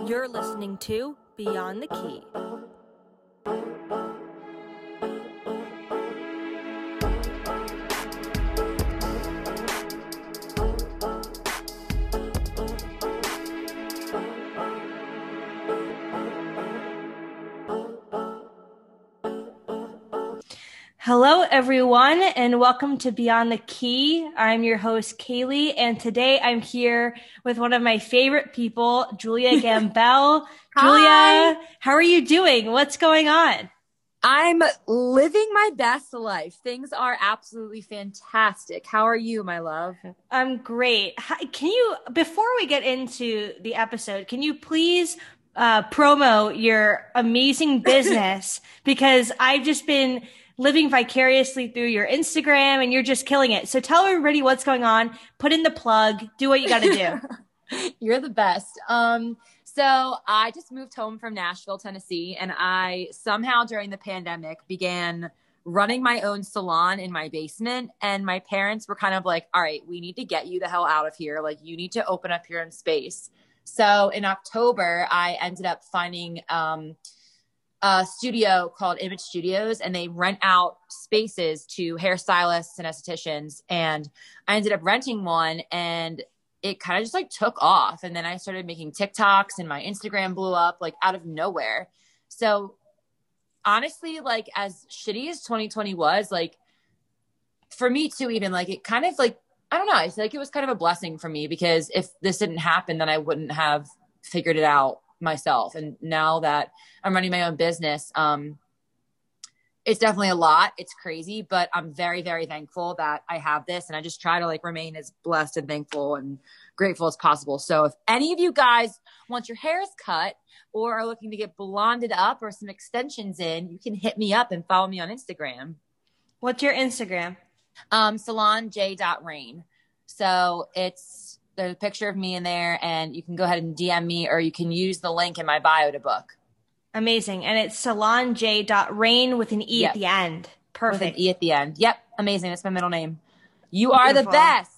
You're listening to Beyond the Key. Hello, everyone, and welcome to Beyond the Key. I'm your host, Kaylee, and today I'm here with one of my favorite people, Julia Gambell. Julia, how are you doing? What's going on? I'm living my best life. Things are absolutely fantastic. How are you, my love? I'm great. Can you, before we get into the episode, can you please uh, promo your amazing business? because I've just been living vicariously through your Instagram and you're just killing it. So tell everybody what's going on, put in the plug, do what you got to do. You're the best. Um, so I just moved home from Nashville, Tennessee, and I somehow during the pandemic began running my own salon in my basement. And my parents were kind of like, all right, we need to get you the hell out of here. Like, you need to open up your own space. So in October, I ended up finding um, a studio called Image Studios, and they rent out spaces to hairstylists and estheticians. And I ended up renting one, and it kind of just like took off. And then I started making TikToks, and my Instagram blew up like out of nowhere. So honestly, like as shitty as 2020 was, like for me too, even like it kind of like I don't know. I feel like it was kind of a blessing for me because if this didn't happen, then I wouldn't have figured it out myself. And now that I'm running my own business, um, it's definitely a lot. It's crazy, but I'm very, very thankful that I have this. And I just try to like remain as blessed and thankful and grateful as possible. So if any of you guys want your hairs cut or are looking to get blonded up or some extensions in, you can hit me up and follow me on Instagram. What's your Instagram? Um, salon j rain. So it's there's a picture of me in there, and you can go ahead and DM me, or you can use the link in my bio to book. Amazing. And it's salonj.rain with an E Yep. at the end. Perfect. With an E at the end. Yep, amazing. That's my middle name. You are Beautiful. the best.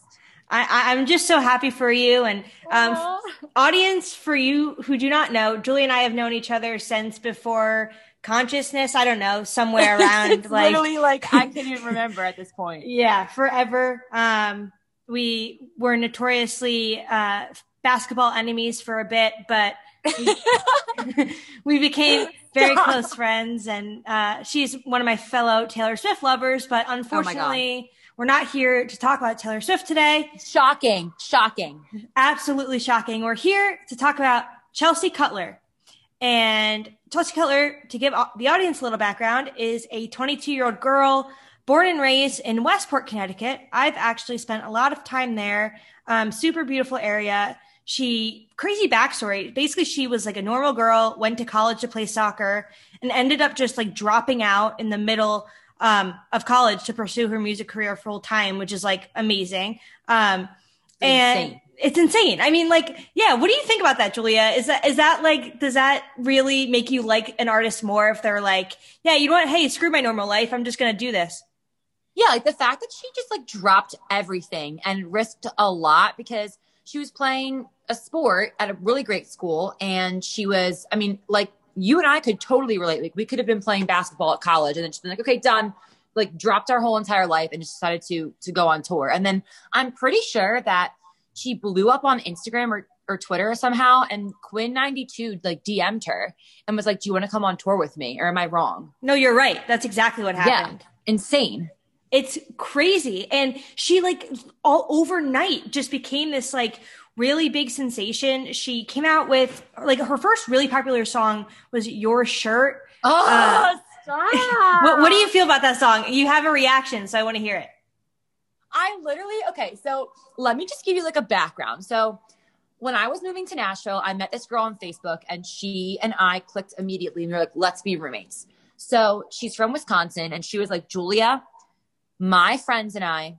I, I'm just so happy for you. And um, audience, for you who do not know, Julie and I have known each other since before consciousness. I don't know, somewhere around like literally like I can't even remember at this point. yeah, forever. Um, we were notoriously uh, basketball enemies for a bit, but we, we became very Stop. close friends. And uh, she's one of my fellow Taylor Swift lovers. But unfortunately, we're not here to talk about Taylor Swift today. Shocking, shocking. Absolutely shocking. We're here to talk about Chelsea Cutler. And Chelsea Cutler, to give the audience a little background, is a 22 year old girl born and raised in Westport, Connecticut. I've actually spent a lot of time there. Um, super beautiful area. She, crazy backstory. Basically, she was like a normal girl, went to college to play soccer, and ended up just like dropping out in the middle um, of college to pursue her music career full time, which is like amazing. Um, and Insane. it's insane. I mean, like, yeah. What do you think about that, Julia? Is that is that like does that really make you like an artist more if they're like, yeah, you know what? Hey, screw my normal life. I'm just gonna do this. Yeah, like the fact that she just like dropped everything and risked a lot because she was playing a sport at a really great school and she was, I mean, like you and I could totally relate. Like we could have been playing basketball at college and then she's been like, okay, done. Like dropped our whole entire life and just decided to to go on tour. And then I'm pretty sure that she blew up on Instagram or or Twitter somehow and Quinn XCII like DM'd her and was like, Do you want to come on tour with me? Or am I wrong? No, you're right. That's exactly what happened. Yeah, Insane. It's crazy. And she like all overnight just became this like really big sensation. She came out with like her first really popular song was Your Shirt. Oh, Uh, stop. What, what do you feel about that song? You have a reaction, so I want to hear it. I literally, okay, so let me just give you like a background. So when I was moving to Nashville, I met this girl on Facebook and she and I clicked immediately and we were like, let's be roommates. So she's from Wisconsin and she was like, Julia, my friends and I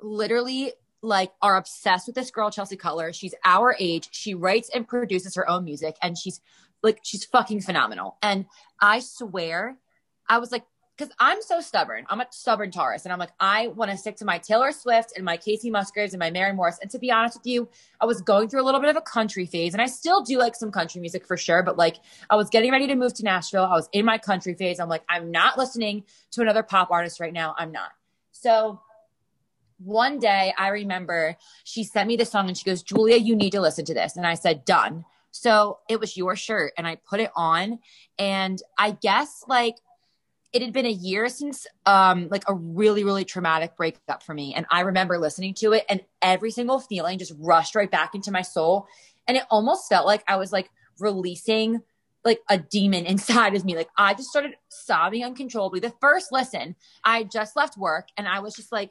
literally like are obsessed with this girl, Chelsea Cutler. She's our age. She writes and produces her own music and she's like, she's fucking phenomenal. And I swear, I was like, because I'm so stubborn. I'm a stubborn Taurus, and I'm like, I want to stick to my Taylor Swift and my Kacey Musgraves and my Maren Morris. And to be honest with you, I was going through a little bit of a country phase, and I still do like some country music for sure. But like, I was getting ready to move to Nashville. I was in my country phase. I'm like, I'm not listening to another pop artist right now. I'm not. So one day, I remember she sent me the song, and she goes, Julia, you need to listen to this. And I said, done. So it was your shirt, and I put it on, and I guess like it had been a year since um like a really really traumatic breakup for me. And i remember listening to it and every single feeling just rushed right back into my soul. And it almost felt like i was like releasing like a demon inside of me. Like i just started sobbing uncontrollably. The first listen i just left work and i was just like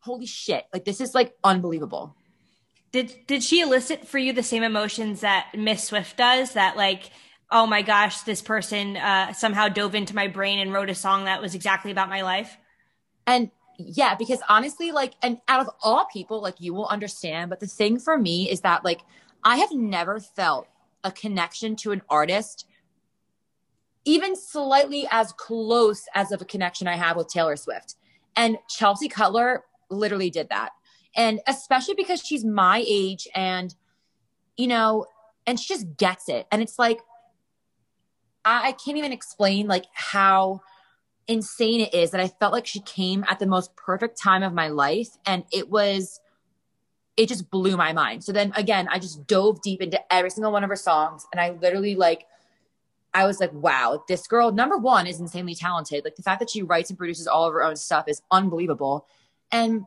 holy shit. Like this is like unbelievable. Did did she elicit for you the same emotions that miss swift does? That like oh my gosh, this person uh, somehow dove into my brain and wrote a song that was exactly about my life. And yeah, because honestly, like, and out of all people, like, you will understand. But the thing for me is that, like, I have never felt a connection to an artist, even slightly as close as of a connection I have with Taylor Swift. And Chelsea Cutler literally did that. And especially because she's my age and, you know, and she just gets it. And it's like, I can't even explain like how insane it is that I felt like she came at the most perfect time of my life and it was it just blew my mind. So then again, I just dove deep into every single one of her songs and I literally like I was like, wow, this girl number 1 is insanely talented. Like the fact that she writes and produces all of her own stuff is unbelievable. And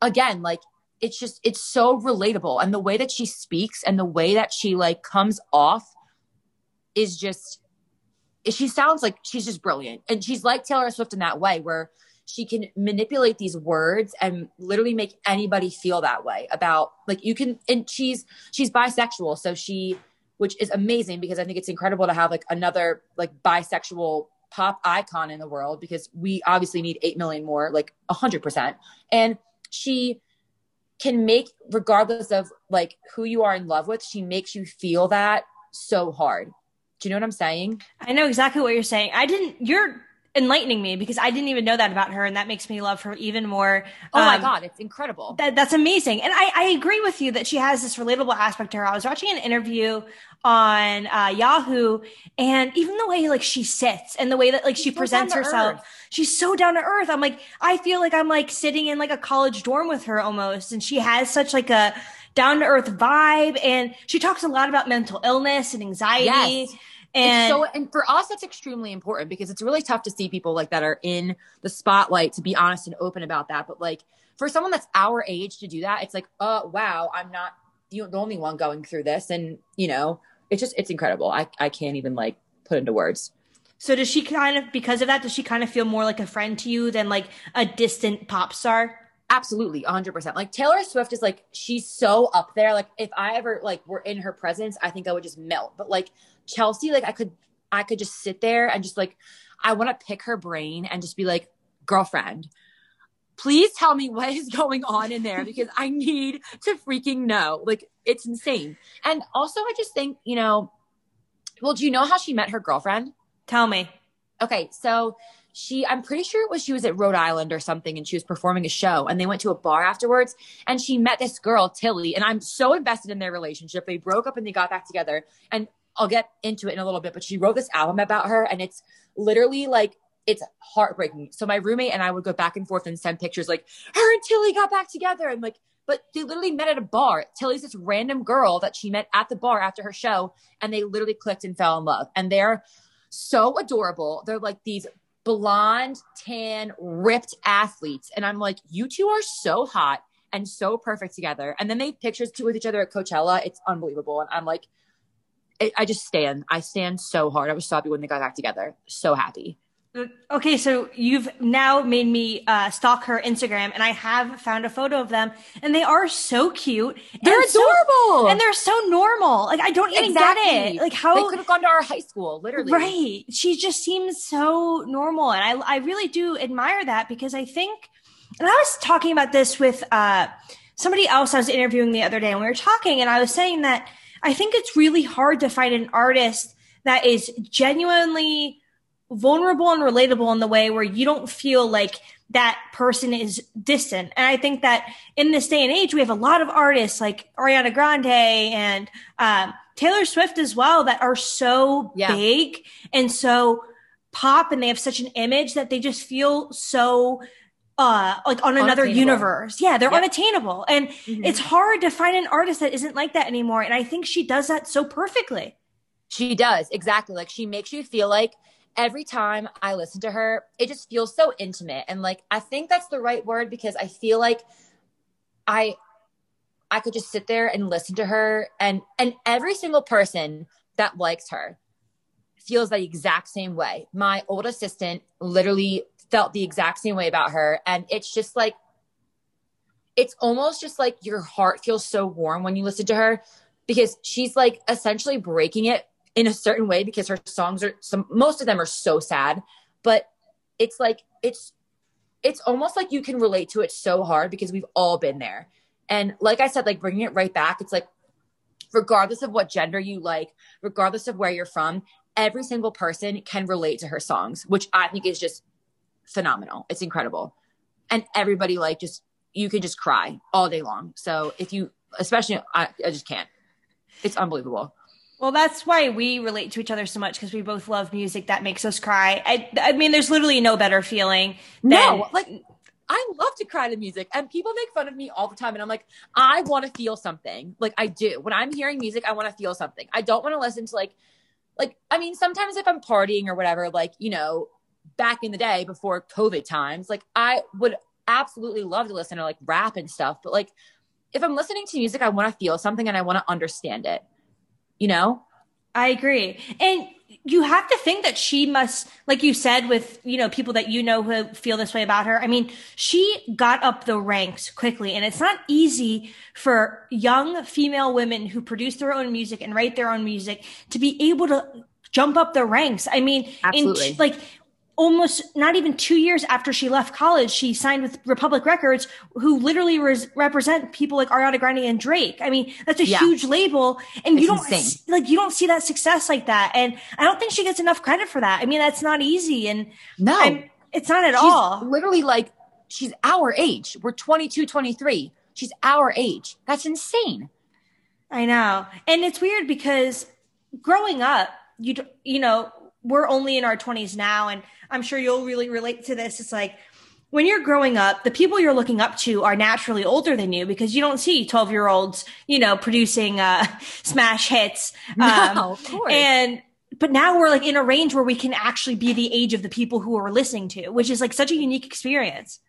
again, like it's just it's so relatable and the way that she speaks and the way that she like comes off is just she sounds like she's just brilliant. And she's like taylor swift in that way where she can manipulate these words and literally make anybody feel that way about like you can and she's she's bisexual. So she which is amazing because i think it's incredible to have like another like bisexual pop icon in the world because we obviously need 8 million more like 100% and she can make regardless of like who you are in love with she makes you feel that so hard do you know what I'm saying? I know exactly what you're saying. I didn't, you're enlightening me because I didn't even know that about her. And that makes me love her even more. Oh um, my God. It's incredible. That, that's amazing. And I, I agree with you that she has this relatable aspect to her. I was watching an interview on uh, Yahoo and even the way like she sits and the way that like she's she presents herself, earth. she's so down to earth. I'm like, I feel like I'm like sitting in like a college dorm with her almost. And she has such like a, down to earth vibe. And she talks a lot about mental illness and anxiety. Yes. And so, and for us, that's extremely important because it's really tough to see people like that are in the spotlight to be honest and open about that. But like for someone that's our age to do that, it's like, oh, wow, I'm not the only one going through this. And, you know, it's just, it's incredible. I, I can't even like put into words. So does she kind of, because of that, does she kind of feel more like a friend to you than like a distant pop star? Absolutely, 100%. Like Taylor Swift is like she's so up there. Like if I ever like were in her presence, I think I would just melt. But like Chelsea, like I could I could just sit there and just like I want to pick her brain and just be like, "Girlfriend, please tell me what is going on in there because I need to freaking know. Like it's insane." And also I just think, you know, well, do you know how she met her girlfriend? Tell me. Okay, so she i'm pretty sure it was she was at rhode island or something and she was performing a show and they went to a bar afterwards and she met this girl tilly and i'm so invested in their relationship they broke up and they got back together and i'll get into it in a little bit but she wrote this album about her and it's literally like it's heartbreaking so my roommate and i would go back and forth and send pictures like her and tilly got back together and like but they literally met at a bar. Tilly's this random girl that she met at the bar after her show, and they literally clicked and fell in love. And they're so adorable. They're like these blonde, tan, ripped athletes. And I'm like, you two are so hot and so perfect together. And then they pictures two with each other at Coachella. It's unbelievable. And I'm like, I just stand. I stand so hard. I was so happy when they got back together. So happy. Okay, so you've now made me uh, stalk her Instagram, and I have found a photo of them, and they are so cute. They're adorable, so, and they're so normal. Like I don't even exactly. get it. Like how they could have gone to our high school, literally. Right? She just seems so normal, and I I really do admire that because I think, and I was talking about this with uh, somebody else I was interviewing the other day, and we were talking, and I was saying that I think it's really hard to find an artist that is genuinely vulnerable and relatable in the way where you don't feel like that person is distant. And I think that in this day and age, we have a lot of artists like Ariana Grande and um, Taylor Swift as well that are so yeah. big and so pop and they have such an image that they just feel so uh like on another universe. Yeah, they're yep. unattainable. And mm-hmm. it's hard to find an artist that isn't like that anymore. And I think she does that so perfectly. She does. Exactly. Like she makes you feel like every time I listen to her, it just feels so intimate. And like, I think that's the right word because I feel like I, I could just sit there and listen to her and, and every single person that likes her feels the exact same way. My old assistant literally felt the exact same way about her. And it's just like, it's almost just like your heart feels so warm when you listen to her because she's like essentially breaking it in a certain way because her songs are some most of them are so sad but it's like it's it's almost like you can relate to it so hard because we've all been there. And like i said like bringing it right back it's like regardless of what gender you like regardless of where you're from every single person can relate to her songs which i think is just phenomenal. It's incredible. And everybody like just you can just cry all day long. So if you especially i, I just can't. It's unbelievable well, that's why we relate to each other so much because we both love music that makes us cry. I, I mean, there's literally no better feeling. Than- no, like I love to cry to music, and people make fun of me all the time. And I'm like, I want to feel something. Like I do when I'm hearing music, I want to feel something. I don't want to listen to like, like I mean, sometimes if I'm partying or whatever, like you know, back in the day before COVID times, like I would absolutely love to listen to like rap and stuff. But like, if I'm listening to music, I want to feel something and I want to understand it you know? I agree. And you have to think that she must, like you said, with, you know, people that you know who feel this way about her. I mean, she got up the ranks quickly and it's not easy for young female women who produce their own music and write their own music to be able to jump up the ranks. I mean, Absolutely. in like almost not even two years after she left college, she signed with Republic Records, who literally res- represent people like Ariana Grande and Drake. I mean, that's a yeah. huge label, and it's you don't insane. like you don't see that success like that. And I don't think she gets enough credit for that. I mean, that's not easy, and no, I'm, it's not at she's all. Literally, like she's our age. We're 22, 23. She's our age. That's insane. I know, and it's weird because growing up, you you know, we're only in our 20s now, and I'm sure you'll really relate to this. It's like when you're growing up, the people you're looking up to are naturally older than you because you don't see 12 year olds, you know, producing uh, smash hits. Um, no, of course. And but now we're like in a range where we can actually be the age of the people who are listening to, which is like such a unique experience.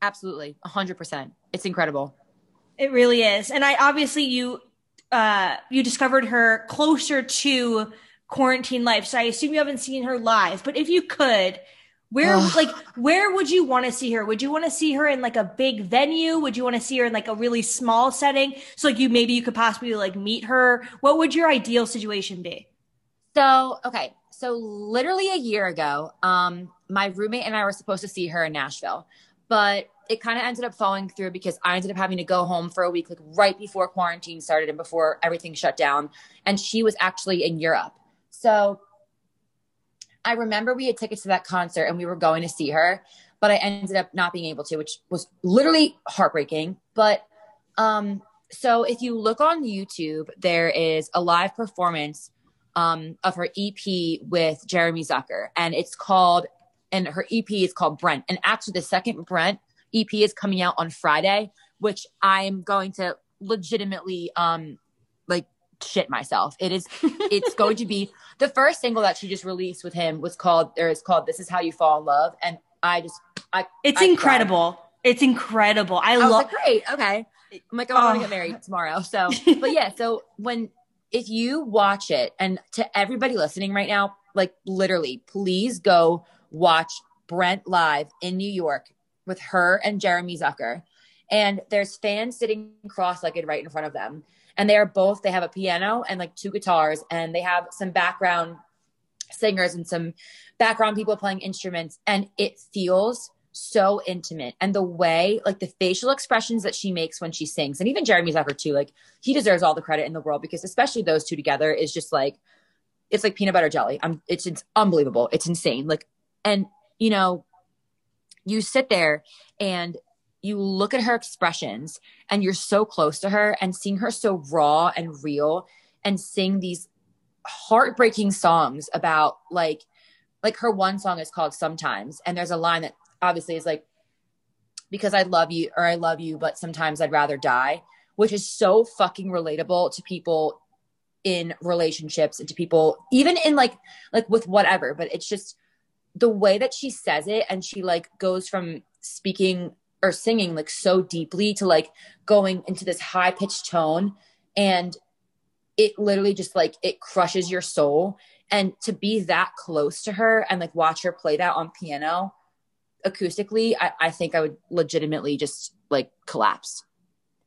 Absolutely, hundred percent. It's incredible. It really is, and I obviously you uh you discovered her closer to quarantine life. So I assume you haven't seen her live, but if you could, where like where would you want to see her? Would you want to see her in like a big venue? Would you want to see her in like a really small setting? So like you maybe you could possibly like meet her. What would your ideal situation be? So, okay. So literally a year ago, um my roommate and I were supposed to see her in Nashville, but it kind of ended up falling through because I ended up having to go home for a week like right before quarantine started and before everything shut down and she was actually in Europe. So I remember we had tickets to that concert and we were going to see her, but I ended up not being able to, which was literally heartbreaking. But um, so if you look on YouTube, there is a live performance um, of her EP with Jeremy Zucker, and it's called, and her EP is called Brent. And actually, the second Brent EP is coming out on Friday, which I'm going to legitimately um, shit myself. It is it's going to be the first single that she just released with him was called or is called This Is How You Fall in Love. And I just I It's I incredible. Cried. It's incredible. I, I love like, great, okay. I'm like, oh, I want to get married tomorrow. So but yeah, so when if you watch it and to everybody listening right now, like literally, please go watch Brent live in New York with her and Jeremy Zucker. And there's fans sitting cross-legged right in front of them and they are both they have a piano and like two guitars and they have some background singers and some background people playing instruments and it feels so intimate and the way like the facial expressions that she makes when she sings and even jeremy zucker too like he deserves all the credit in the world because especially those two together is just like it's like peanut butter jelly. I'm it's it's unbelievable. It's insane. Like and you know, you sit there and you look at her expressions and you're so close to her and seeing her so raw and real and sing these heartbreaking songs about like like her one song is called sometimes. And there's a line that obviously is like because I love you or I love you but sometimes I'd rather die which is so fucking relatable to people in relationships and to people even in like like with whatever but it's just the way that she says it and she like goes from speaking or singing like so deeply to like going into this high pitched tone and it literally just like it crushes your soul and to be that close to her and like watch her play that on piano acoustically I, I think i would legitimately just like collapse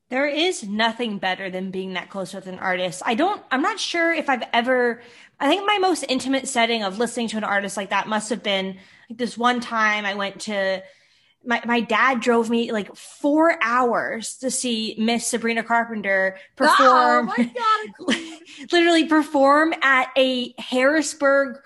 there is nothing better than being that close with an artist. I don't, I'm not sure if I've ever, I think my most intimate setting of listening to an artist like that must have been like this one time I went to, my, my dad drove me like four hours to see Miss Sabrina Carpenter perform. Oh God, literally perform at a Harrisburg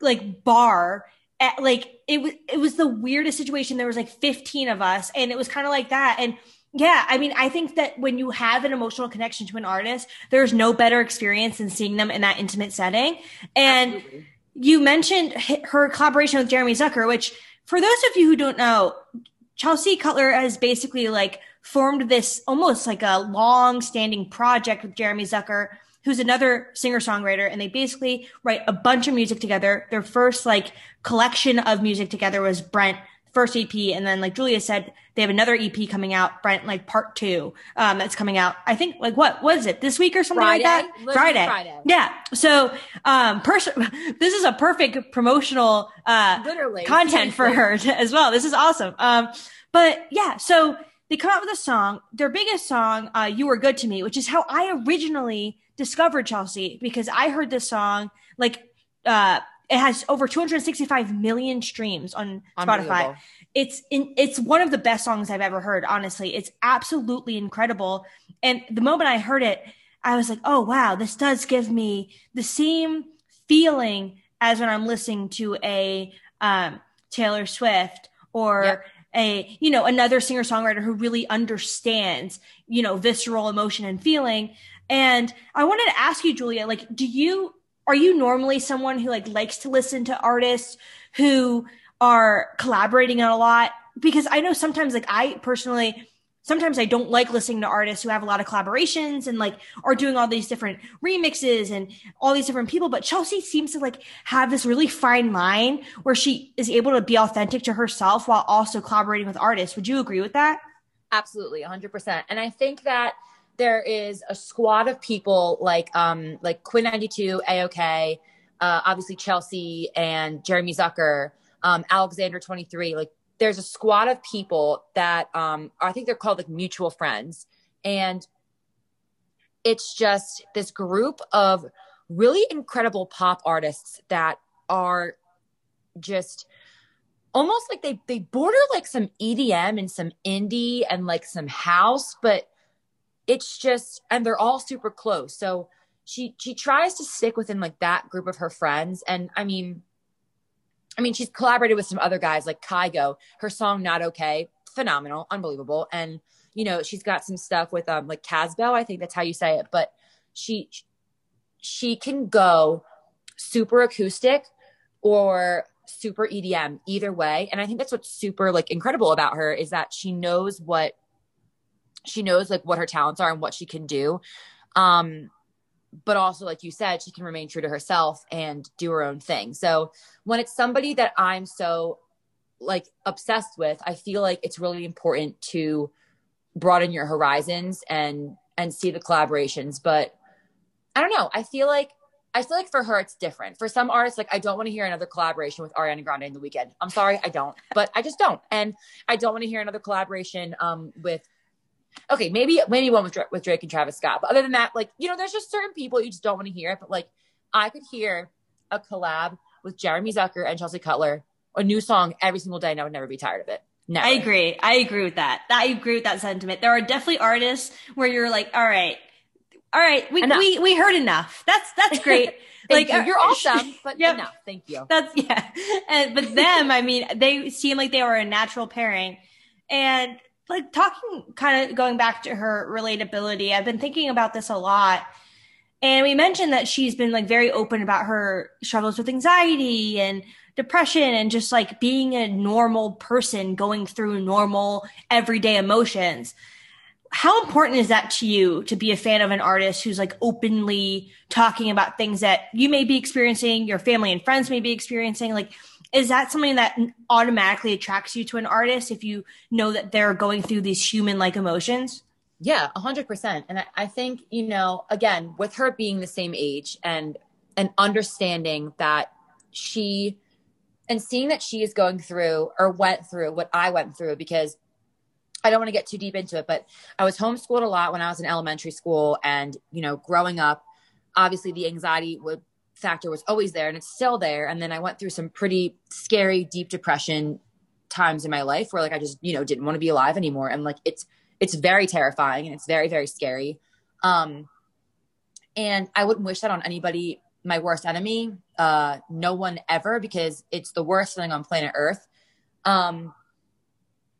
like bar at like it was it was the weirdest situation. There was like 15 of us and it was kind of like that. And yeah, I mean, I think that when you have an emotional connection to an artist, there's no better experience than seeing them in that intimate setting. And Absolutely. You mentioned her collaboration with Jeremy Zucker, which for those of you who don't know, Chelsea Cutler has basically like formed this almost like a long standing project with Jeremy Zucker, who's another singer songwriter. And they basically write a bunch of music together. Their first like collection of music together was Brent first EP, and then like Julia said, they have another EP coming out, Brent, like part two, um, that's coming out. I think like what was it this week or something Friday, like that? Friday. Friday. Yeah. So, um, pers- this is a perfect promotional, uh, literally content for her as well. This is awesome. Um, but yeah, so they come out with a song, their biggest song, uh, You Were Good to Me, which is how I originally discovered Chelsea because I heard this song like, uh, it has over 265 million streams on Spotify. It's in, it's one of the best songs I've ever heard. Honestly, it's absolutely incredible. And the moment I heard it, I was like, "Oh wow, this does give me the same feeling as when I'm listening to a um, Taylor Swift or." Yep. A you know another singer songwriter who really understands you know visceral emotion and feeling, and I wanted to ask you, Julia, like, do you are you normally someone who like likes to listen to artists who are collaborating a lot? Because I know sometimes like I personally sometimes I don't like listening to artists who have a lot of collaborations and like are doing all these different remixes and all these different people. But Chelsea seems to like have this really fine line where she is able to be authentic to herself while also collaborating with artists. Would you agree with that? Absolutely, 100%. And I think that there is a squad of people like um like Quinn ninety two, ayokay, uh, obviously Chelsea and Jeremy Zucker, um, Alexander twenty three. Like there's a squad of people that um I think they're called like mutual friends, and it's just this group of really incredible pop artists that are just almost like they they border like some EDM and some indie and like some house, but it's just and they're all super close so she she tries to stick within like that group of her friends and i mean i mean she's collaborated with some other guys like kygo. Her song not okay phenomenal unbelievable. And you know she's got some stuff with um like casbell i think that's how you say it but she she can go super acoustic or super edm either way. And i think that's what's super like incredible about her is that she knows what she knows like what her talents are and what she can do. Um but also like you said she can remain true to herself and do her own thing so when it's somebody that i'm so like obsessed with i feel like it's really important to broaden your horizons and and see the collaborations but i don't know i feel like I feel like for her it's different. For some artists, like I don't want to hear another collaboration with Ariana Grande in the Weeknd. I'm sorry, I don't, but I just don't. And I don't want to hear another collaboration um, with okay, maybe maybe one with with Drake and Travis Scott, but other than that, like you know, there's just certain people you just don't want to hear it. But like, I could hear a collab with Jeremy Zucker and Chelsea Cutler, a new song every single day, and I would never be tired of it. Never. I agree. I agree with that. I agree with that sentiment. There are definitely artists where you're like, all right, All right, we we we heard enough. That's that's great. like you. Uh, you're awesome, but yep. enough. Thank you. That's yeah. And but them, I mean, they seem like they were a natural pairing, and like talking kind of going back to her relatability. I've been thinking about this a lot. And we mentioned that she's been like very open about her struggles with anxiety and depression and just like being a normal person going through normal everyday emotions. How important is that to you to be a fan of an artist who's like openly talking about things that you may be experiencing, your family and friends may be experiencing? Like, is that something that automatically attracts you to an artist if you know that they're going through these human like emotions? Yeah, a hundred percent. And I, I think, you know, again, with her being the same age and and understanding that she and seeing that she is going through or went through what I went through because I don't want to get too deep into it, but I was homeschooled a lot when I was in elementary school and, you know, growing up, obviously the anxiety would factor was always there and it's still there. And then I went through some pretty scary, deep depression times in my life where like I just, you know, didn't want to be alive anymore. And like it's it's very terrifying and it's very, very scary. Um and I wouldn't wish that on anybody, my worst enemy, uh, no one ever, because it's the worst thing on planet Earth. Um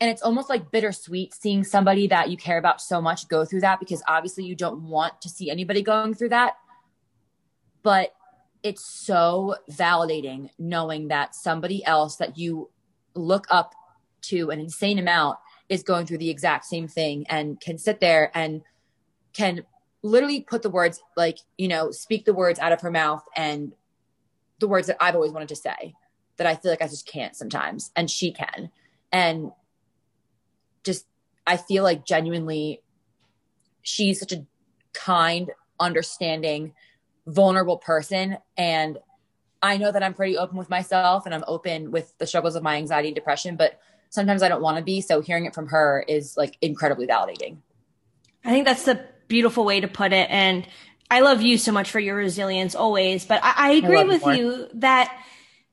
and it's almost like bittersweet seeing somebody that you care about so much go through that because obviously you don't want to see anybody going through that but it's so validating knowing that somebody else that you look up to an insane amount is going through the exact same thing and can sit there and can literally put the words like you know speak the words out of her mouth and the words that I've always wanted to say that I feel like I just can't sometimes and she can. And just I feel like genuinely she's such a kind understanding vulnerable person and I know that I'm pretty open with myself and I'm open with the struggles of my anxiety and depression, but sometimes I don't want to be. So hearing it from her is like incredibly validating. I think that's the beautiful way to put it. And I love you so much for your resilience always. But I, I agree I with you that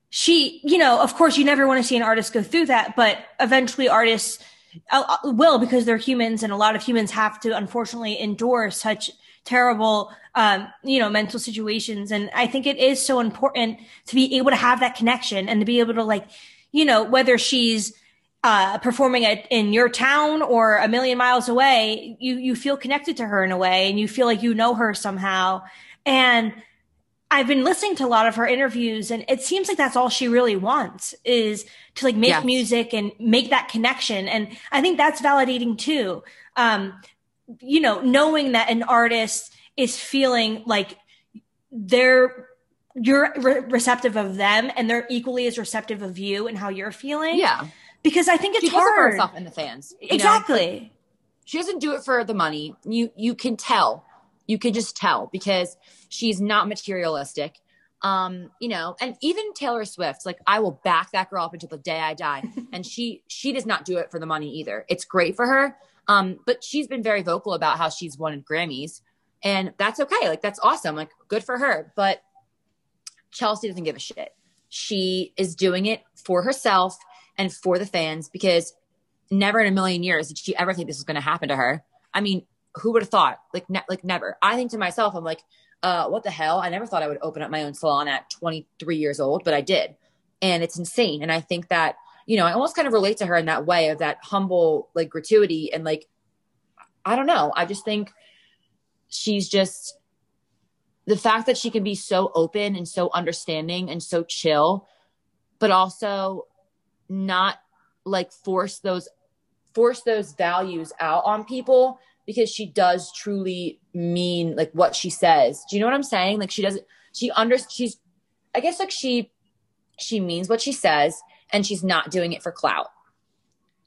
she, you know, of course, you never want to see an artist go through that, but eventually artists uh, uh, will because they're humans and a lot of humans have to unfortunately endure such terrible um, you know mental situations and i think it is so important to be able to have that connection and to be able to like you know whether she's uh, performing at, in your town or a million miles away you you feel connected to her in a way and you feel like you know her somehow and I've been listening to a lot of her interviews and it seems like that's all she really wants is to like make yes. music and make that connection. And I think that's validating too. Um, you know, knowing that an artist is feeling like they're you're re- receptive of them and they're equally as receptive of you and how you're feeling. Yeah. Because I think it's she hard. herself in the fans. Exactly. Know? She doesn't do it for the money. You you can tell. You can just tell because she's not materialistic. Um, you know, and even Taylor Swift, like I will back that girl up until the day I die. and she she does not do it for the money either. It's great for her. Um, but she's been very vocal about how she's wanted Grammys. And that's okay. Like that's awesome. Like good for her. But Chelsea doesn't give a shit. She is doing it for herself and for the fans because never in a million years did she ever think this was going to happen to her. I mean, who would have thought? Like, ne- like never. I think to myself, I'm like, uh, what the hell? I never thought I would open up my own salon at 23 years old, but I did. And it's insane. And I think that, you know, I almost kind of relate to her in that way of that humble, like gratuity. And like, I don't know. I just think she's just the fact that she can be so open and so understanding and so chill, but also not like force those force those values out on people because she does truly mean like what she says. Do you know what I'm saying? Like she doesn't she under she's I guess like she she means what she says and she's not doing it for clout.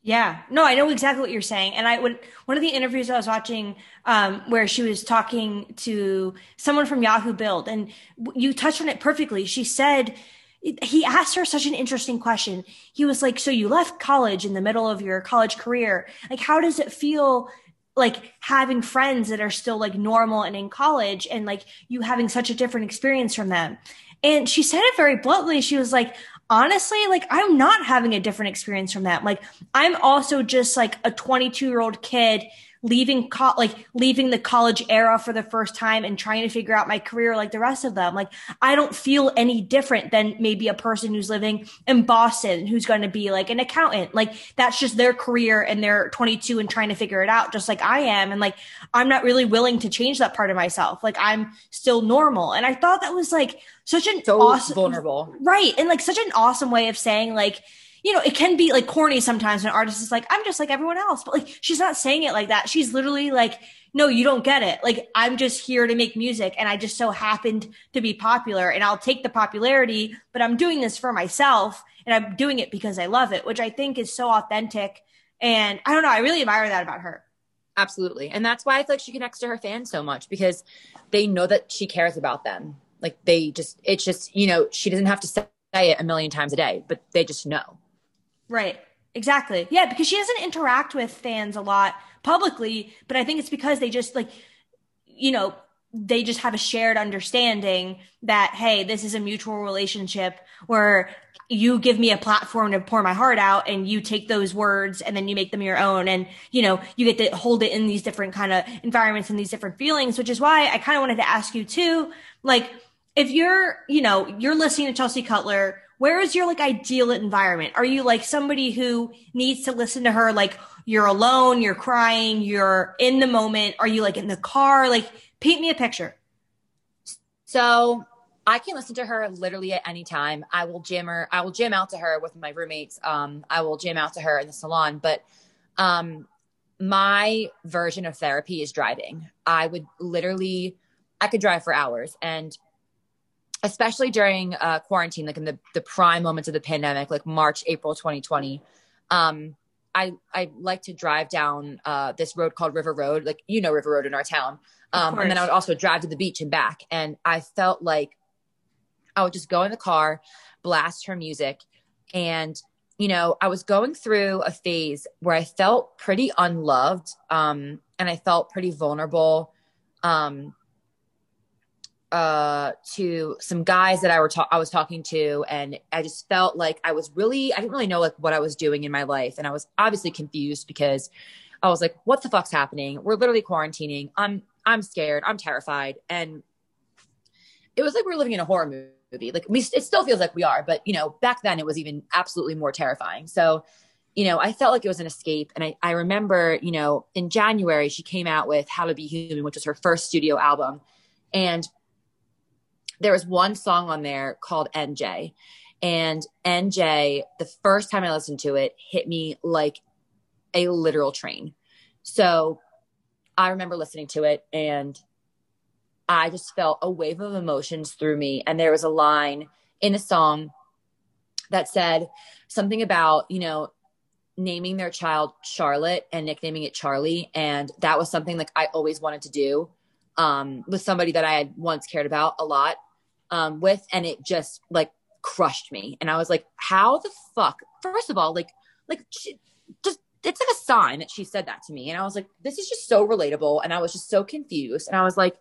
Yeah, no, I know exactly what you're saying. And I would, one of the interviews I was watching, um, where she was talking to someone from Yahoo Build and you touched on it perfectly. She said, he asked her such an interesting question. He was like, so you left college in the middle of your college career. Like, how does it feel like having friends that are still like normal and in college and like you having such a different experience from them. And she said it very bluntly. She was like, honestly, like I'm not having a different experience from that. Like I'm also just like a 22 year old kid leaving co- like leaving the college era for the first time and trying to figure out my career like the rest of them. Like I don't feel any different than maybe a person who's living in Boston who's going to be like an accountant. Like that's just their career and they're 22 and trying to figure it out just like I am and like I'm not really willing to change that part of myself. Like I'm still normal. And I thought that was like such an so awesome vulnerable. Right. And like such an awesome way of saying like you know, it can be like corny sometimes when an artist is like, I'm just like everyone else. But like, she's not saying it like that. She's literally like, no, you don't get it. Like, I'm just here to make music and I just so happened to be popular and I'll take the popularity, but I'm doing this for myself and I'm doing it because I love it, which I think is so authentic. And I don't know, I really admire that about her. Absolutely. And that's why I feel like she connects to her fans so much because they know that she cares about them. Like they just, it's just, you know, she doesn't have to say it a million times a day, but they just know. Right. Exactly. Yeah, because she doesn't interact with fans a lot publicly, but I think it's because they just like, you know, they just have a shared understanding that, hey, this is a mutual relationship where you give me a platform to pour my heart out and you take those words and then you make them your own. And, you know, you get to hold it in these different kind of environments and these different feelings, which is why I kind of wanted to ask you too, like, if you're, you know, you're listening to Chelsea Cutler, where is your like ideal environment? Are you like somebody who needs to listen to her like you're alone, you're crying, you're in the moment? Are you like in the car? Like paint me a picture. So I can listen to her literally at any time. I will jam her. I will jam out to her with my roommates. Um, I will jam out to her in the salon. But um, my version of therapy is driving. I would literally, I could drive for hours, and especially during uh, quarantine, like in the, the prime moments of the pandemic, like March, April 2020, um, I, I like to drive down uh, this road called River Road, like you know River Road in our town. Um, and then I would also drive to the beach and back. And I felt like I would just go in the car, blast her music. And, you know, I was going through a phase where I felt pretty unloved um, and I felt pretty vulnerable. Um, uh to some guys that I were ta- I was talking to and I just felt like I was really I didn't really know like what I was doing in my life and I was obviously confused because I was like what the fuck's happening? We're literally quarantining. I'm I'm scared. I'm terrified. And it was like we were living in a horror movie. Like we it still feels like we are but you know back then it was even absolutely more terrifying. So you know I felt like it was an escape. And I I remember you know in January she came out with How to Be Human which was her first studio album. And there was one song on there called NJ. And NJ, the first time I listened to it, hit me like a literal train. So I remember listening to it and I just felt a wave of emotions through me. And there was a line in a song that said something about, you know, naming their child Charlotte and nicknaming it Charlie. And that was something like I always wanted to do um, with somebody that I had once cared about a lot um, with, and it just like crushed me. And I was like, how the fuck? First of all, like, like she just it's like a sign that she said that to me. And I was like, this is just so relatable. And I was just so confused. And I was like,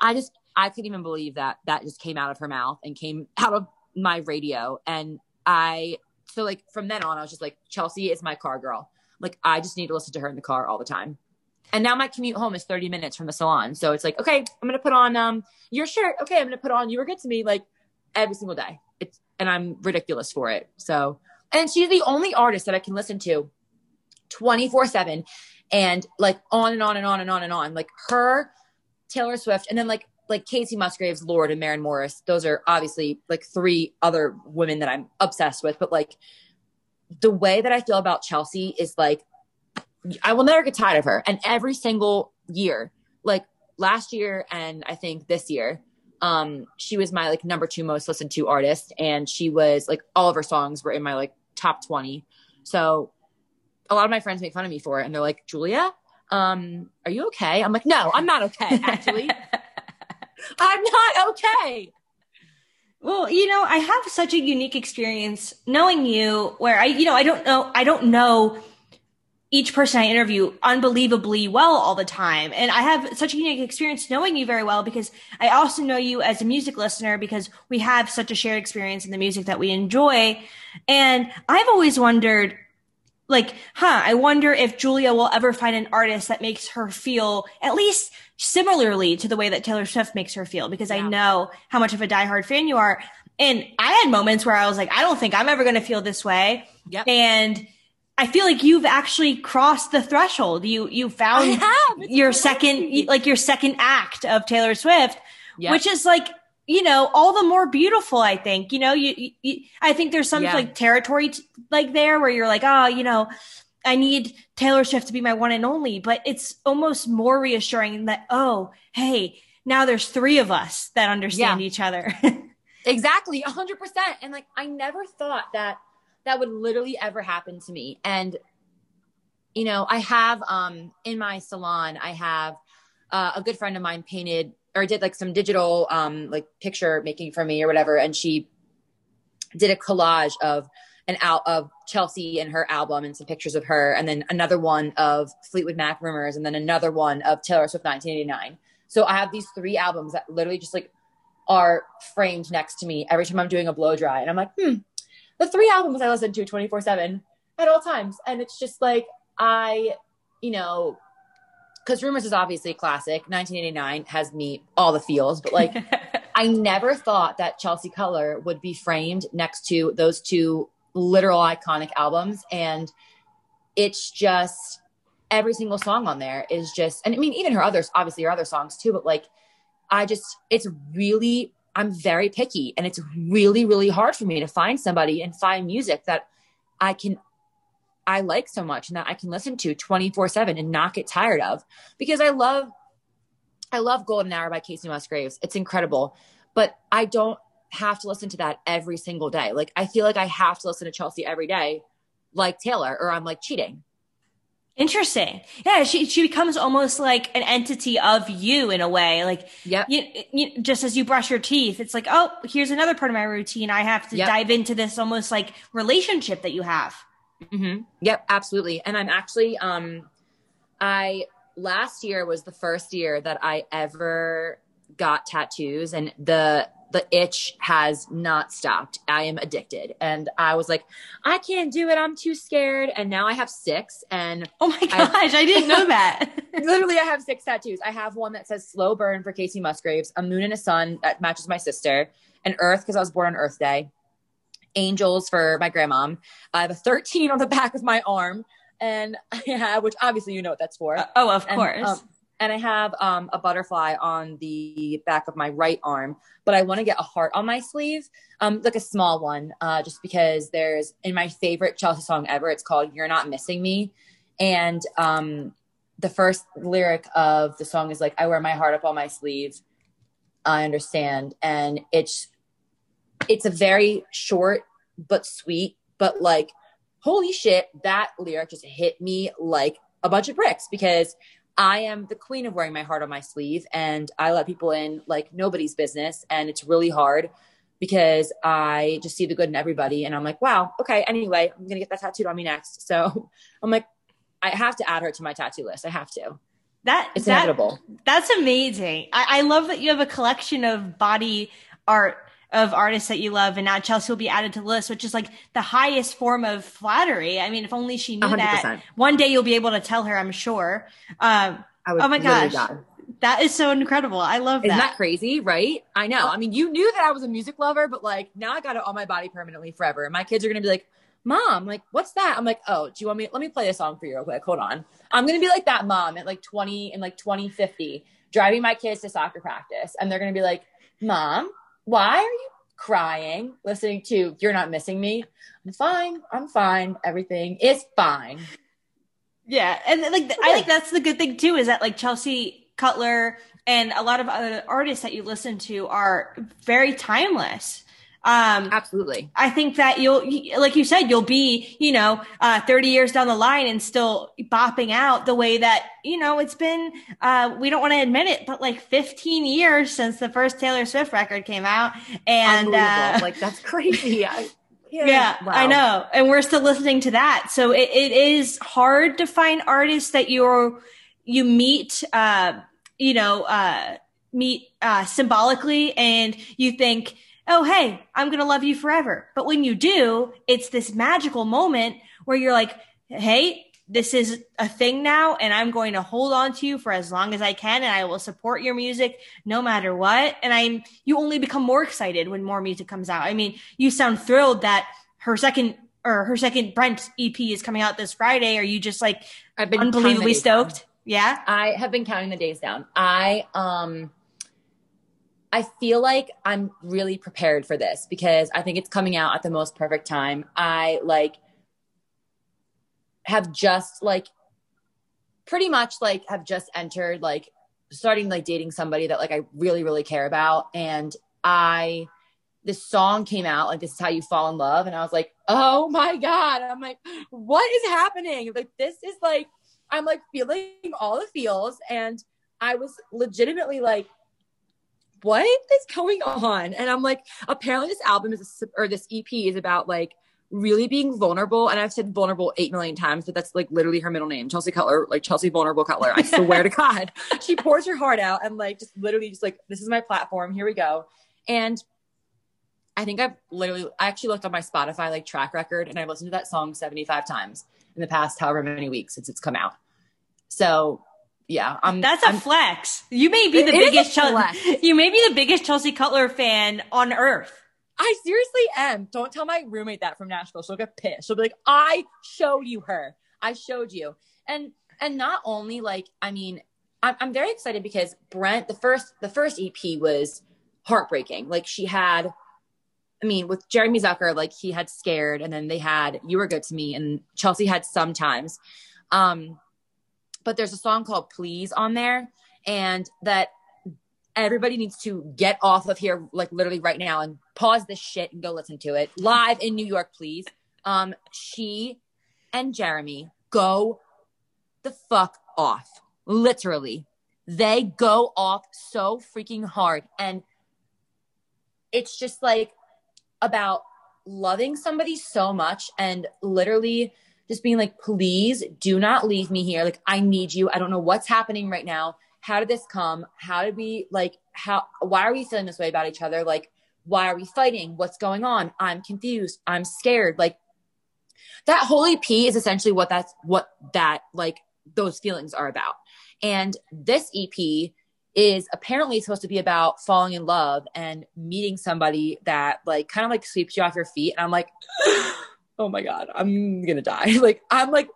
I just, I couldn't even believe that that just came out of her mouth and came out of my radio. And I, so like from then on, I was just like, Chelsea is my car girl. Like, I just need to listen to her in the car all the time. And now my commute home is 30 minutes from the salon. So it's like, okay, I'm going to put on um your shirt. Okay, I'm going to put on You Were Good to Me like every single day. It's and I'm ridiculous for it. So, and she's the only artist that I can listen to 24/7 and like on and on and on and on and on. Like her, Taylor Swift, and then like like Kacey Musgraves, Lorde, and Maren Morris. Those are obviously like three other women that I'm obsessed with. But like the way that I feel about Chelsea is like I will never get tired of her. And every single year, like last year and I think this year, um, she was my like number two most listened to artist. And she was like all of her songs were in my like top 20. So a lot of my friends make fun of me for it and they're like, Julia, um, are you okay? I'm like, no, I'm not okay, actually. I'm not okay. Well, you know, I have such a unique experience knowing you where I, you know, I don't know, I don't know each person I interview unbelievably well all the time. And I have such a unique experience knowing you very well because I also know you as a music listener because we have such a shared experience in the music that we enjoy. And I've always wondered, like, huh, I wonder if Julia will ever find an artist that makes her feel at least similarly to the way that Taylor Swift makes her feel because yeah. I know how much of a diehard fan you are. And I had moments where I was like, I don't think I'm ever going to feel this way. Yep. And I feel like you've actually crossed the threshold. You you found your second like your second act of Taylor Swift, yep. which is like you know all the more beautiful. I think you know you, you I think there's some yeah. like territory t- like there where you're like oh you know I need Taylor Swift to be my one and only, but it's almost more reassuring that oh hey now there's three of us that understand yeah. each other. exactly, hundred percent. And like I never thought that that would literally ever happen to me. And, you know, I have um, in my salon, I have uh, a good friend of mine painted or did like some digital um, like picture making for me or whatever. And she did a collage of an out of Chelsea and her album and some pictures of her, and then another one of Fleetwood Mac Rumors, and then another one of Taylor Swift 1989. So I have these three albums that literally just like are framed next to me every time I'm doing a blow dry, and I'm like, hmm, the three albums I listen to 24 7 at all times. And it's just like, I, you know, because Rumors is obviously a classic. 1989 has me all the feels, but like, I never thought that Chelsea Cutler would be framed next to those two literal iconic albums. And it's just every single song on there is just, and I mean, even her others, obviously her other songs too, but like, I just, it's really I'm very picky and it's really, really hard for me to find somebody and find music that I can, I like so much and that I can listen to 24 seven and not get tired of because I love, I love Golden Hour by Kacey Musgraves. It's incredible, but I don't have to listen to that every single day. Like I feel like I have to listen to Chelsea every day, like Taylor, or I'm like cheating. Interesting. Yeah, she she becomes almost like an entity of you in a way. Like, yeah, you, you, just as you brush your teeth, it's like, oh, here's another part of my routine. I have to yep. dive into this almost like relationship that you have. Mm-hmm. Yep, absolutely. And I'm actually, um, I last year was the first year that I ever got tattoos, and the the itch has not stopped. I am addicted. And I was like, I can't do it. I'm too scared. And now I have six. And oh my gosh, I, I didn't know that. literally, I have six tattoos. I have one that says slow burn for Kacey Musgraves, a moon and a sun that matches my sister, an earth because I was born on Earth Day, angels for my grandmom. I have a 13 on the back of my arm. And yeah, which obviously you know what that's for. Uh, oh, of and, course. Um, and I have um, a butterfly on the back of my right arm, but I want to get a heart on my sleeve, um, like a small one, uh, just because there's in my favorite Chelsea song ever. It's called "You're Not Missing Me," and um, the first lyric of the song is like, "I wear my heart up on my sleeve." I understand, and it's it's a very short but sweet, but like, holy shit, that lyric just hit me like a bunch of bricks because I am the queen of wearing my heart on my sleeve and I let people in like nobody's business. And it's really hard because I just see the good in everybody. And I'm like, wow, okay, anyway, I'm going to get that tattooed on me next. So I'm like, I have to add her to my tattoo list. I have to. That it's that, inevitable. That's amazing. I, I love that you have a collection of body art of artists that you love, and now Chelsea will be added to the list, which is like the highest form of flattery. I mean, if only she knew 100%. that. One day you'll be able to tell her, I'm sure. Um, oh my gosh. That is so incredible. I love Isn't that. that crazy, right? I know. I mean, you knew that I was a music lover, but like now I got it on my body permanently forever. And my kids are going to be like, Mom, like, what's that? I'm like, oh, do you want me? Let me play a song for you real quick. Hold on. I'm going to be like that mom at like 20 and like 2050, driving my kids to soccer practice. And they're going to be like, Mom, why are you crying, listening to You're Not Missing Me. I'm fine. I'm fine. Everything is fine. Yeah. And like, okay. I think that's the good thing too, is that like Chelsea Cutler and a lot of other artists that you listen to are very timeless. Um, Absolutely. I think that you'll, like you said, you'll be, you know, uh, 30 years down the line and still bopping out the way that, you know, it's been, uh, we don't want to admit it, but like 15 years since the first Taylor Swift record came out. And, uh, like that's crazy. I, yeah, yeah wow. I know. And we're still listening to that. So it, it is hard to find artists that you're, you meet, uh, you know, uh, meet, uh, symbolically and you think, oh, hey, I'm going to love you forever. But when you do, it's this magical moment where you're like, hey, this is a thing now and I'm going to hold on to you for as long as I can and I will support your music no matter what. And I'm, you only become more excited when more music comes out. I mean, you sound thrilled that her second or her second Brent EP is coming out this Friday. Are you just like I've been unbelievably stoked? Down. Yeah. I have been counting the days down. I, um, I feel like I'm really prepared for this because I think it's coming out at the most perfect time. I like, have just like pretty much like have just entered like starting like dating somebody that like I really really care about. And I this song came out like this is how you fall in love. And I was like oh my god. I'm like what is happening? Like this is like I'm like feeling all the feels. And I was legitimately like what is going on and I'm like apparently this album is a, or this EP is about like really being vulnerable. And I've said vulnerable eight million times, but that's like literally her middle name, Chelsea Cutler, like Chelsea Vulnerable Cutler. I swear to God, she pours her heart out and like just literally just like, this is my platform. Here we go. And I think I've literally, I actually looked on my Spotify like track record and I've listened to that song 75 times in the past however many weeks since it's come out. So yeah, I'm, that's a I'm, flex. You may be the biggest Chelsea, you may be the biggest Chelsea Cutler fan on earth. I seriously am. Don't tell my roommate that from Nashville. She'll get pissed. She'll be like, I showed you her. I showed you. And and not only like, I mean, I'm, I'm very excited because Brent, the first the first EP was heartbreaking. Like she had I mean, with Jeremy Zucker, like he had scared, and then they had You Were Good to Me, and Chelsea had sometimes. Um, but there's a song called Please on there, and that everybody needs to get off of here like literally right now and pause this shit and go listen to it live in New York, please. Um, she and Jeremy go the fuck off. Literally. They go off so freaking hard. And it's just like about loving somebody so much and literally just being like, please do not leave me here. Like, I need you. I don't know what's happening right now how did this come? How did we like how why are we feeling this way about each other? Like why are we fighting? What's going on? I'm confused. I'm scared. Like that holy EP is essentially what that's what that like those feelings are about. And this EP is apparently supposed to be about falling in love and meeting somebody that like kind of like sweeps you off your feet. And I'm like, oh my God, I'm gonna die. Like I'm like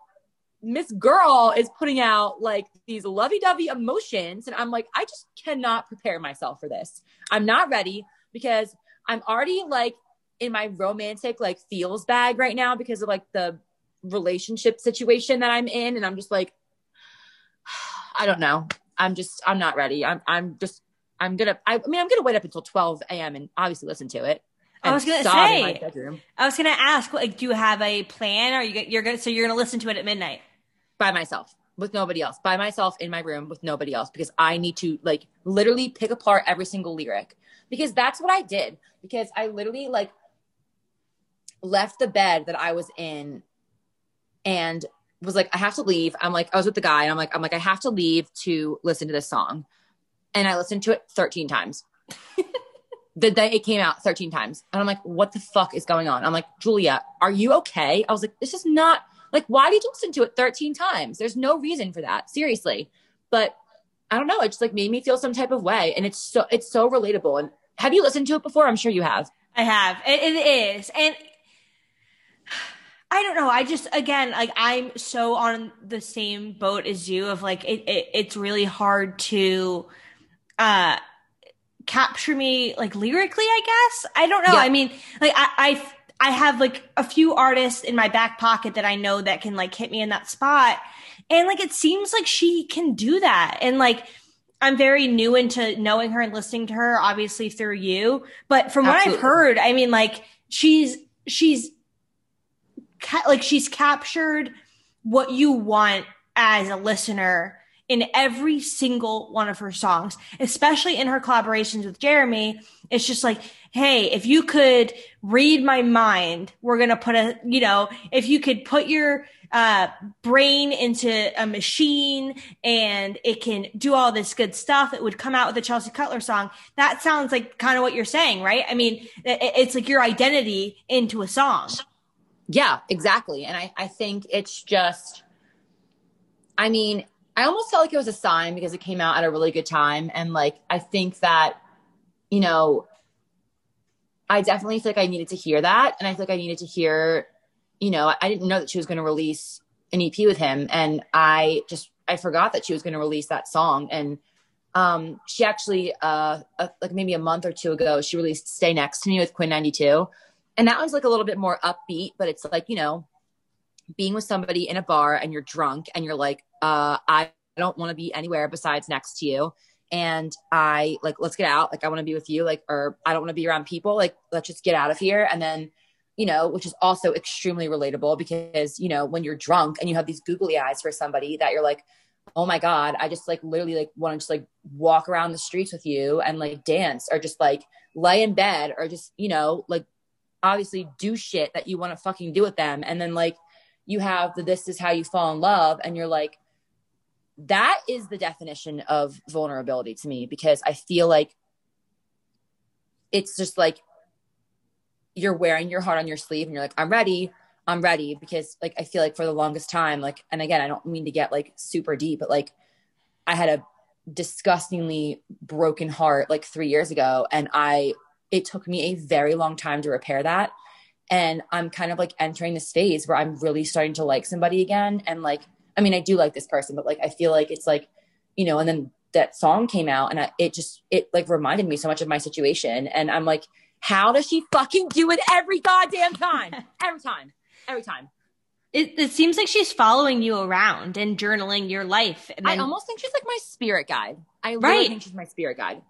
Miss Girl is putting out like these lovey dovey emotions. And I'm like, I just cannot prepare myself for this. I'm not ready because I'm already like in my romantic like feels bag right now because of like the relationship situation that I'm in. And I'm just like, I don't know. I'm just, I'm not ready. I'm, I'm just, I'm gonna, I, I mean, I'm gonna wait up until 12 a.m. and obviously listen to it. I was gonna say, I was gonna ask, like, do you have a plan? Or you you're gonna so you're gonna listen to it at midnight? by myself with nobody else, by myself in my room with nobody else because I need to like literally pick apart every single lyric because that's what I did because I literally like left the bed that I was in and was like I have to leave. I'm like I was with the guy and I'm like I'm like I have to leave to listen to this song. And I listened to it 13 times. the day it came out 13 times. And I'm like, what the fuck is going on? I'm like, Julia, are you okay? I was like, this is not like, why did you listen to it 13 times? There's no reason for that. Seriously. But I don't know. It just like made me feel some type of way. And it's so, it's so relatable. And have you listened to it before? I'm sure you have. I have. it, it is. And I don't know. I just, again, like I'm so on the same boat as you of like, it, it it's really hard to, uh, capture me like lyrically, I guess. I don't know. Yeah. I mean, like I, I I have like a few artists in my back pocket that I know that can like hit me in that spot. And like it seems like she can do that. And like I'm very new into knowing her and listening to her, obviously through you. But from Absolutely. what I've heard, I mean, like she's she's ca- like she's captured what you want as a listener in every single one of her songs, especially in her collaborations with Jeremy. It's just like, hey, if you could read my mind, we're going to put a, you know, if you could put your uh, brain into a machine and it can do all this good stuff, it would come out with a Chelsea Cutler song. That sounds like kind of what you're saying, right? I mean, it's like your identity into a song. Yeah, exactly. And I, I think it's just, I mean, I almost felt like it was a sign because it came out at a really good time. And like, I think that, you know, I definitely feel like I needed to hear that. And I feel like I needed to hear, you know, I didn't know that she was going to release an EP with him. And I just, I forgot that she was going to release that song. And um, she actually, uh, uh, like maybe a month or two ago, she released Stay Next to Me with Quinn XCII. And that was like a little bit more upbeat, but it's like, you know, being with somebody in a bar and you're drunk and you're like, uh, I don't want to be anywhere besides next to you. And I like, let's get out. Like, I want to be with you. Like, or I don't want to be around people. Like, let's just get out of here. And then, you know, which is also extremely relatable because, you know, when you're drunk and you have these googly eyes for somebody that you're like, oh my God, I just like literally like want to just like walk around the streets with you and like dance or just like lay in bed or just, you know, like obviously do shit that you want to fucking do with them. And then like you have the this is how you fall in love. And you're like that is the definition of vulnerability to me because I feel like it's just like you're wearing your heart on your sleeve and you're like I'm ready I'm ready. Because like I feel like for the longest time like and again I don't mean to get like super deep but like I had a disgustingly broken heart like 3 years ago. And I it took me a very long time to repair that and i'm kind of like entering this phase where i'm really starting to like somebody again and like i mean i do like this person but like i feel like it's like you know and then that song came out and I, it just it like reminded me so much of my situation and i'm like how does she fucking do it every goddamn time every time every time it, it, seems like she's following you around and journaling your life. And then, I almost think she's like my spirit guide. I right. think she's my spirit guide.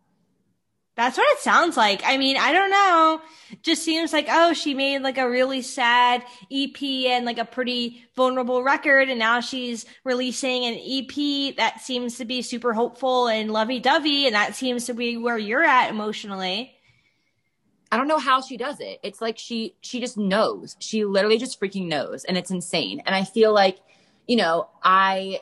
That's what it sounds like. I mean, I don't know. Just seems like, oh, she made like a really sad EP and like a pretty vulnerable record. And now she's releasing an EP that seems to be super hopeful and lovey dovey. And that seems to be where you're at emotionally. I don't know how she does it. It's like she, she just knows. She literally just freaking knows. And it's insane. And I feel like, you know, I,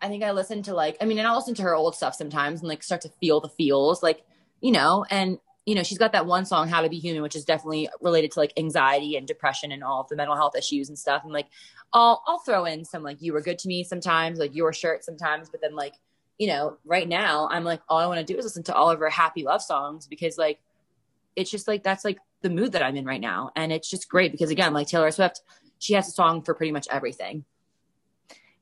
I think I listen to like, I mean, and I'll listen to her old stuff sometimes and like start to feel the feels. Like, you know, and you know, she's got that one song, How to Be Human, which is definitely related to like anxiety and depression and all of the mental health issues and stuff. And like, I'll, I'll throw in some like, you were good to me sometimes, like your shirt sometimes, but then like, you know, right now I'm like, all I want to do is listen to all of her happy love songs because like, it's just like, that's like the mood that I'm in right now. And it's just great because again, like Taylor Swift, she has a song for pretty much everything.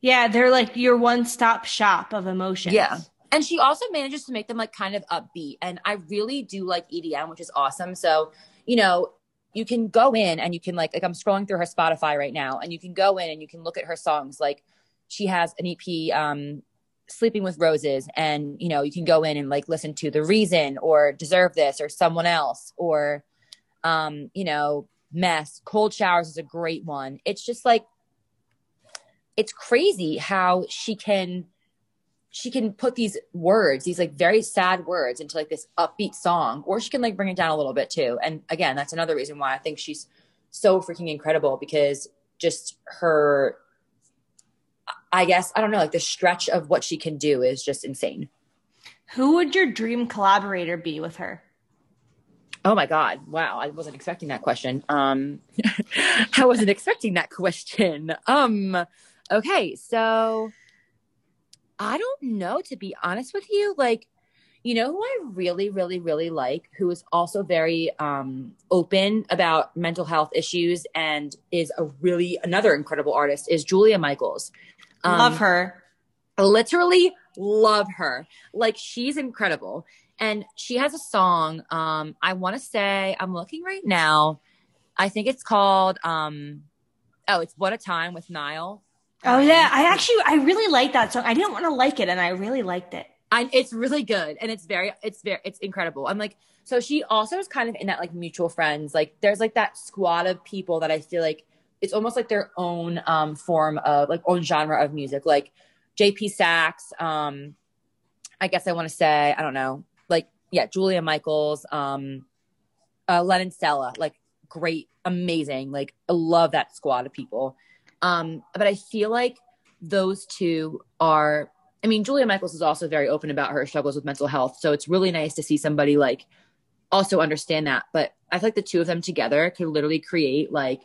Yeah. They're like your one stop shop of emotions. Yeah and she also manages to make them like kind of upbeat. And i really do like edm which is awesome. So you know you can go in and you can like like i'm scrolling through her spotify right now and you can go in and you can look at her songs. Like she has an ep um sleeping with roses and you know you can go in and like listen to the reason or deserve this or someone else or um you know mess. Cold showers is a great one. It's just like it's crazy how she can she can put these words, these like very sad words into like this upbeat song, or she can like bring it down a little bit too. And again, that's another reason why I think she's so freaking incredible because just her, I guess, I don't know, like the stretch of what she can do is just insane. Who would your dream collaborator be with her? Oh my God. Wow. I wasn't expecting that question. Um, I wasn't expecting that question. Um, okay. So, I don't know, to be honest with you. Like, you know who I really, really, really like, who is also very um, open about mental health issues and is a really another incredible artist is Julia Michaels. Um, love her. Literally love her. Like she's incredible. And she has a song. Um, I want to say I'm looking right now. I think it's called um, oh, it's What a Time with Niall. Oh yeah, I actually I really like that song. I didn't want to like it, and I really liked it. I, it's really good, and it's very, it's very, it's incredible. I'm like, so she also is kind of in that like mutual friends. Like, there's like that squad of people that I feel like it's almost like their own um form of like own genre of music. Like J.P. Saxe, um, I guess I want to say I don't know, like yeah, Julia Michaels, um, uh, Lennon Stella, like great, amazing. Like I love that squad of people. Um, but I feel like those two are, I mean, Julia Michaels is also very open about her struggles with mental health. So it's really nice to see somebody like also understand that. But I feel like the two of them together could literally create like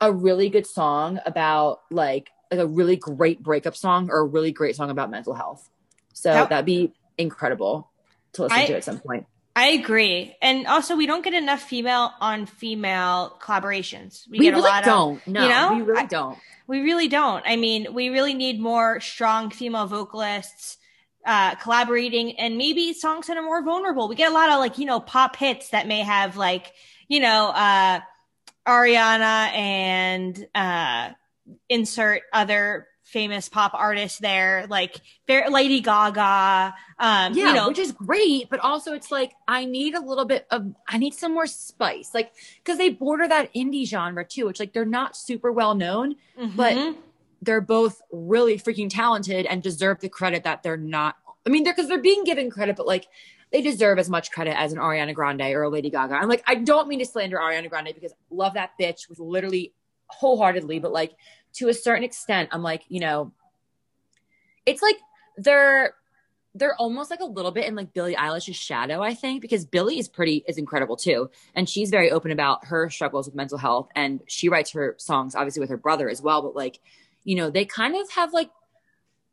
a really good song about like like a really great breakup song or a really great song about mental health. So that, would be incredible to listen I, to at some point. I agree. And also we don't get enough female on female collaborations. We, we get really a lot don't. Of, no, you know? we really don't. we really don't. I mean, we really need more strong female vocalists uh, collaborating and maybe songs that are more vulnerable. We get a lot of like, you know, pop hits that may have like, you know, uh, Ariana and uh, insert other famous pop artists there, like Lady Gaga. Um, yeah, you know, which is great, but also it's like I need a little bit of I need some more spice, like because they border that indie genre too, which like they're not super well known, mm-hmm. but they're both really freaking talented and deserve the credit that they're not. I mean, they're because they're being given credit, but like they deserve as much credit as an Ariana Grande or a Lady Gaga. I'm like, I don't mean to slander Ariana Grande because love that bitch with literally wholeheartedly, but like to a certain extent, I'm like, you know, it's like they're they're almost like a little bit in like Billie Eilish's shadow, I think, because Billie is pretty is incredible too, and she's very open about her struggles with mental health, and she writes her songs obviously with her brother as well. But like, you know, they kind of have like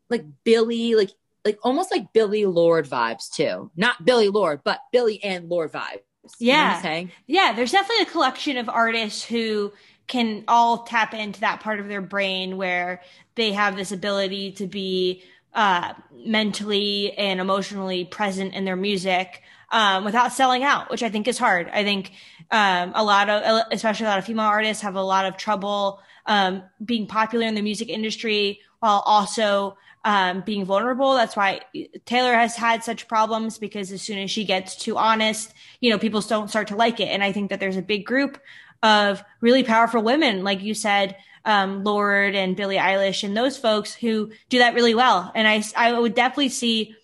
like Billie, like like almost like Billie Lorde vibes too, not Billie Lorde, but Billie and Lorde vibes. Yeah, you know yeah. There's definitely a collection of artists who can all tap into that part of their brain where they have this ability to be uh, mentally and emotionally present in their music um, without selling out, which I think is hard. I think um, a lot of, especially a lot of female artists, have a lot of trouble um, being popular in the music industry while also um, being vulnerable. That's why Taylor has had such problems because as soon as she gets too honest, you know, people don't start to like it. And I think that there's a big group of really powerful women, like you said, um, Lorde and Billie Eilish and those folks who do that really well. And I, I would definitely see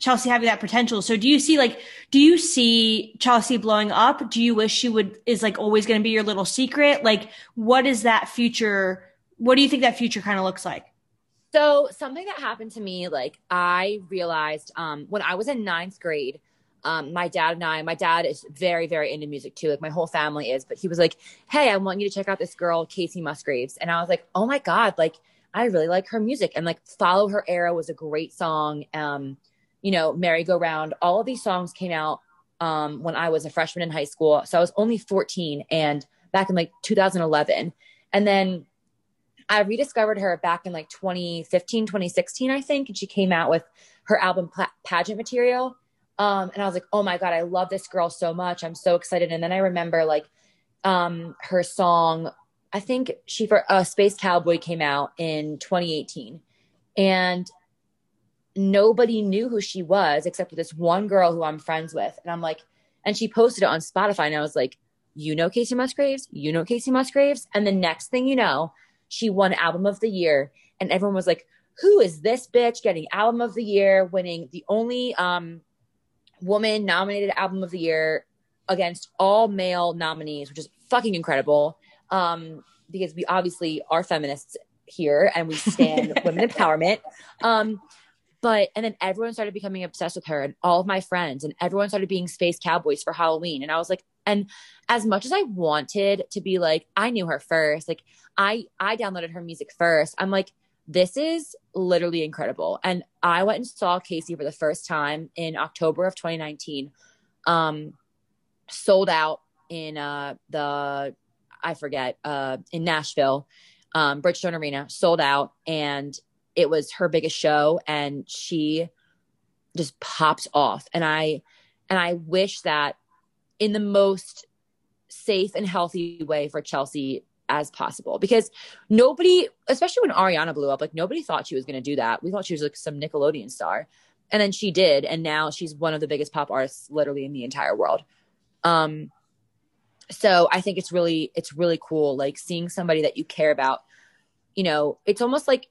Chelsea having that potential. So do you see like, do you see Chelsea blowing up? Do you wish she would, is like always going to be your little secret? Like, what is that future? What do you think that future kind of looks like? So something that happened to me, like I realized um, when I was in ninth grade, um, my dad and I, my dad is very, very into music too. Like my whole family is, but he was like, Hey, I want you to check out this girl, Kacey Musgraves. And I was like, Oh my God, like I really like her music. And like Follow Her Arrow was a great song. Um, you know, Merry Go Round, all of these songs came out um, when I was a freshman in high school. So I was only 14 and back in like 2011. And then I rediscovered her back in like 2015, 2016, I think. And she came out with her album Pageant Material um, and I was like, oh my God, I love this girl so much. I'm so excited. And then I remember like um, her song, I think she for uh, Space Cowboy came out in 2018. And nobody knew who she was except for this one girl who I'm friends with. And I'm like, and she posted it on Spotify. And I was like, you know Kacey Musgraves? You know Kacey Musgraves? And the next thing you know, she won Album of the Year. And everyone was like, who is this bitch getting Album of the Year, winning the only um, woman nominated album of the year against all male nominees, which is fucking incredible. Um, because we obviously are feminists here and we stand women empowerment. Um, but and then everyone started becoming obsessed with her and all of my friends and everyone started being space cowboys for Halloween. And I was like, and as much as I wanted to be like, I knew her first, like I I downloaded her music first. I'm like, this is literally incredible. And I went and saw Kacey for the first time in October of 2019. Um, sold out in uh, the, I forget, uh, in Nashville, um, Bridgestone Arena, sold out. And it was her biggest show. And she just popped off. And I, and I wish that in the most safe and healthy way for Chelsea as possible because nobody, especially when Ariana blew up, like nobody thought she was going to do that. We thought she was like some Nickelodeon star. And then she did. And now she's one of the biggest pop artists literally in the entire world. Um, so I think it's really, it's really cool. Like seeing somebody that you care about, you know, it's almost like,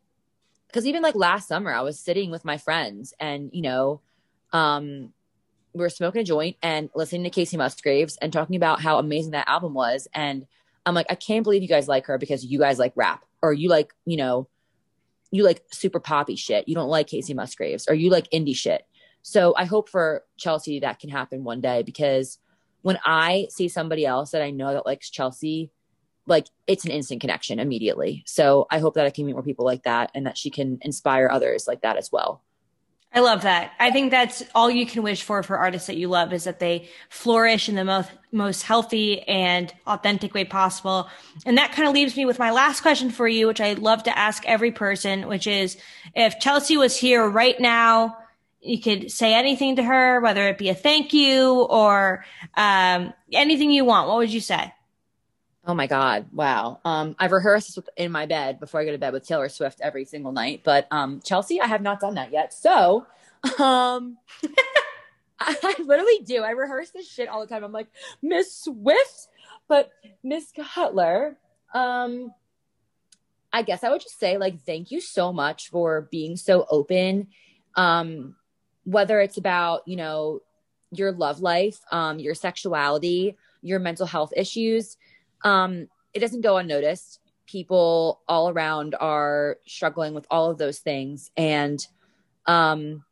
cause even like last summer, I was sitting with my friends and, you know, um, we were smoking a joint and listening to Kacey Musgraves and talking about how amazing that album was. And, I'm like, I can't believe you guys like her because you guys like rap or you like, you know, you like super poppy shit. You don't like Kacey Musgraves or you like indie shit. So I hope for Chelsea that can happen one day because when I see somebody else that I know that likes Chelsea, like it's an instant connection immediately. So I hope that I can meet more people like that and that she can inspire others like that as well. I love that. I think that's all you can wish for for artists that you love is that they flourish in the most most healthy and authentic way possible. And that kind of leaves me with my last question for you, which I love to ask every person, which is if Chelsea was here right now, you could say anything to her, whether it be a thank you or um, anything you want. What would you say? Oh my God. Wow. Um, I've rehearsed in my bed before I go to bed with Taylor Swift every single night. But um, Chelsea, I have not done that yet. So um, I, literally do. I rehearse this shit all the time. I'm like, Miss Swift, but Miss Cutler, um, I guess I would just say, like, thank you so much for being so open. Um, whether it's about, you know, your love life, um, your sexuality, your mental health issues um, it doesn't go unnoticed. People all around are struggling with all of those things. And um,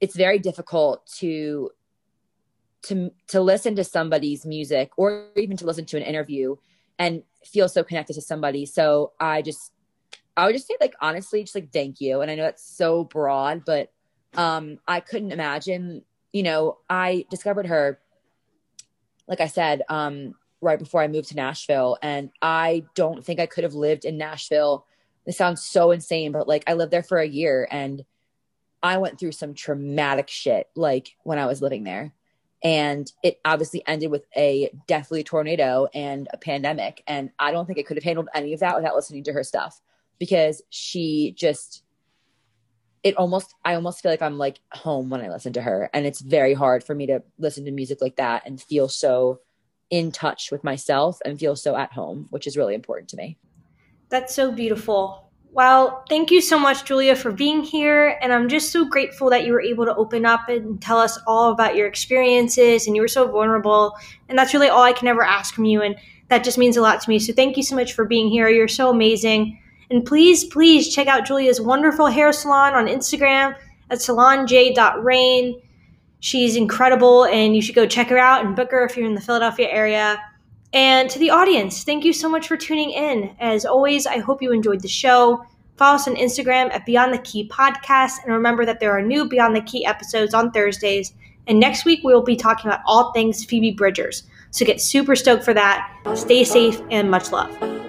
it's very difficult to to to listen to somebody's music or even to listen to an interview and feel so connected to somebody. So I just I would just say like honestly, just like thank you. And I know that's so broad, but um I couldn't imagine, you know, I discovered her, like I said, um, right before I moved to Nashville. And I don't think I could have lived in Nashville. This sounds so insane, but like I lived there for a year and I went through some traumatic shit like when I was living there. And it obviously ended with a deathly tornado and a pandemic. And I don't think I could have handled any of that without listening to her stuff because she just, it almost, I almost feel like I'm like home when I listen to her. And it's very hard for me to listen to music like that and feel so in touch with myself and feel so at home, which is really important to me. That's so beautiful. Well, thank you so much, Julia, for being here. And I'm just so grateful that you were able to open up and tell us all about your experiences and you were so vulnerable. And that's really all I can ever ask from you. And that just means a lot to me. So thank you so much for being here. You're so amazing. And please, please check out Julia's wonderful hair salon on Instagram at salonj.rain. She's incredible, and you should go check her out and book her if you're in the Philadelphia area. And to the audience, thank you so much for tuning in. As always, I hope you enjoyed the show. Follow us on Instagram at Beyond the Key Podcast, and remember that there are new Beyond the Key episodes on Thursdays. And next week, we will be talking about all things Phoebe Bridgers. So get super stoked for that. Stay safe and much love.